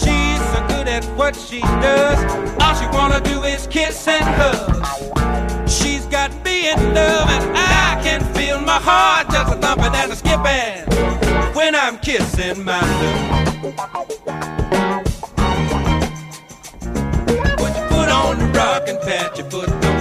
She's so good at what she does. All she wanna do is kiss and hug. She's got me in love, and I can feel my heart just thumping and a skipping when I'm kissing my put on the rocking patch? You put the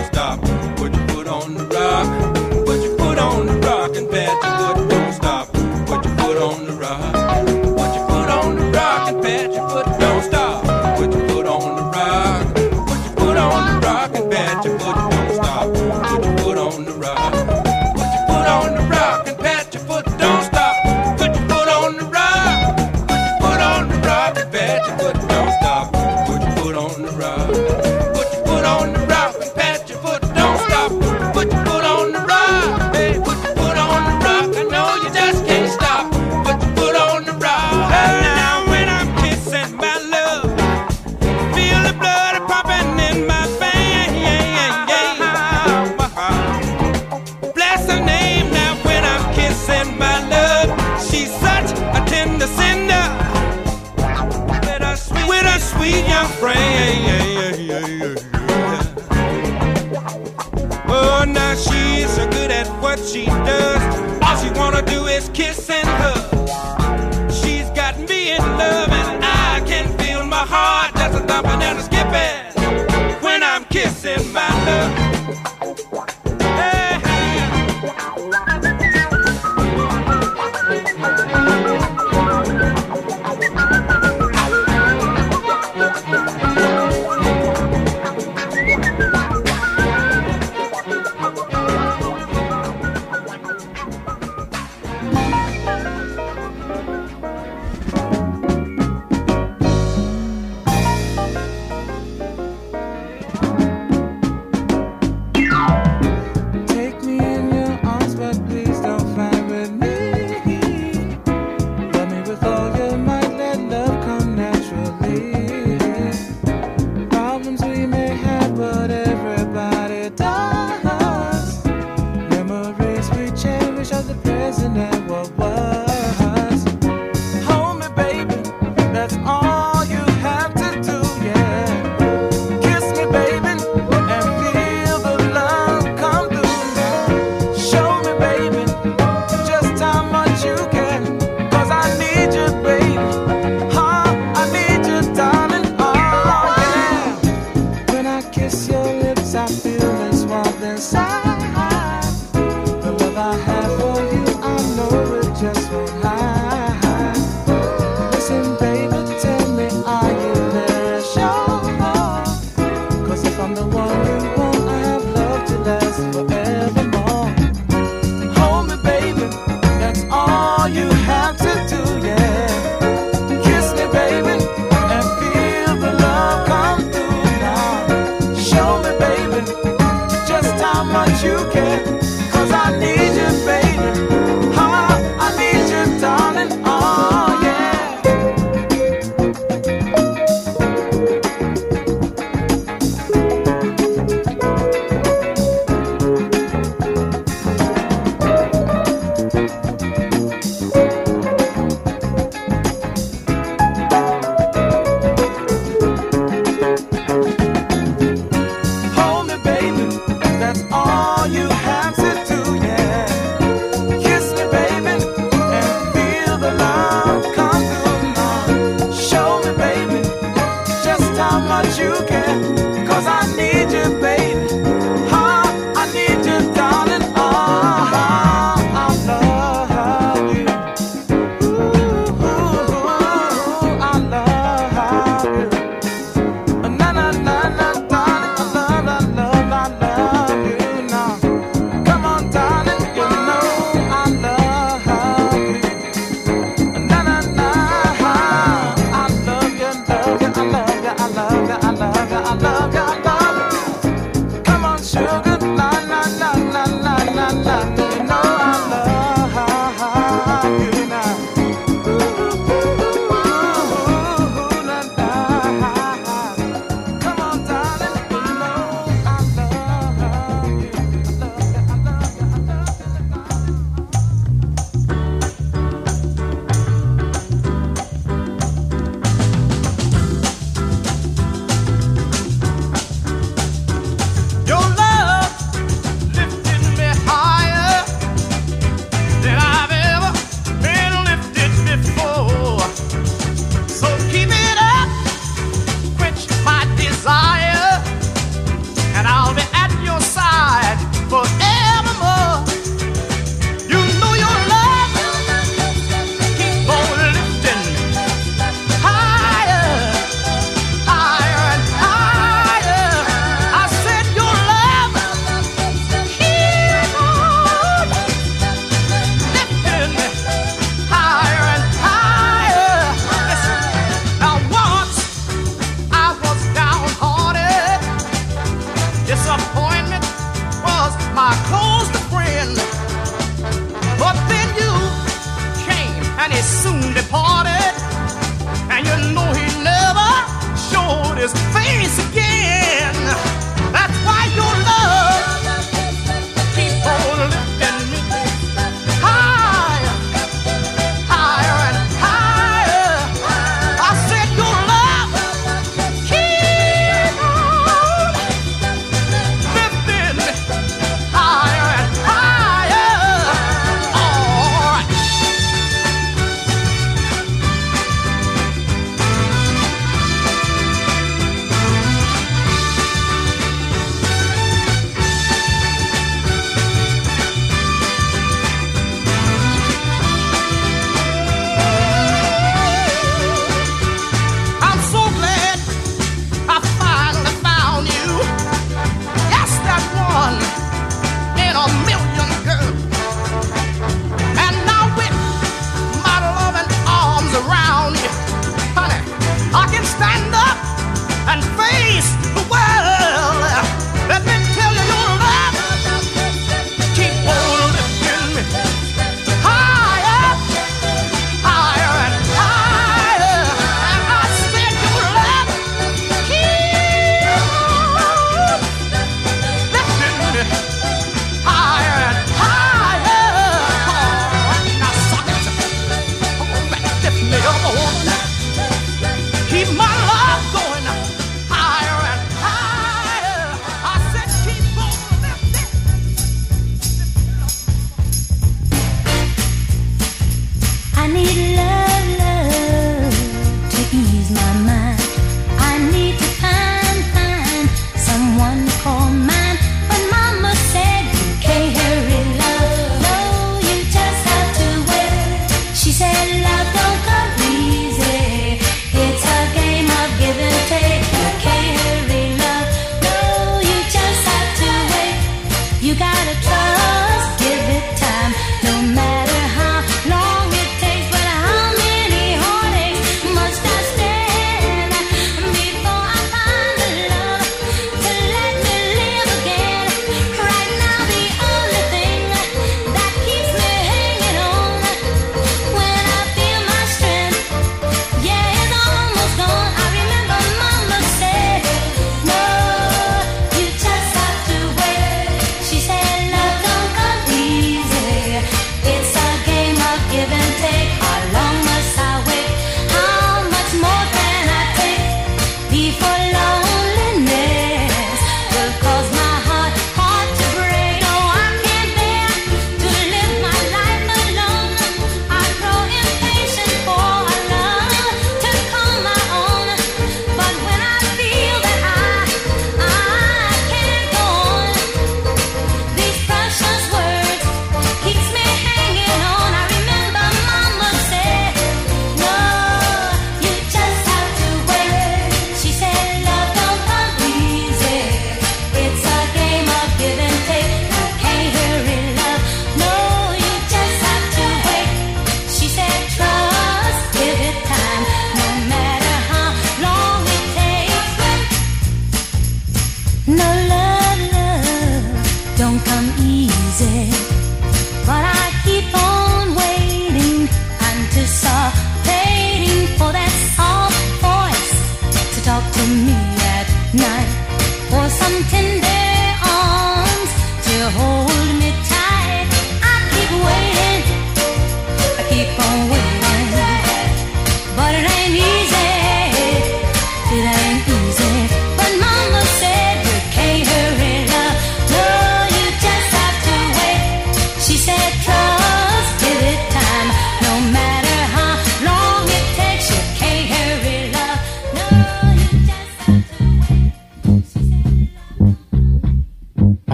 before.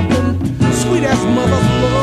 something sweet as mother's love.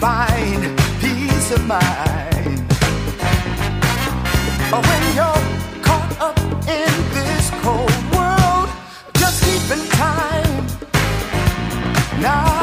find peace of mind. But when you're caught up in this cold world, just keep in time. Now.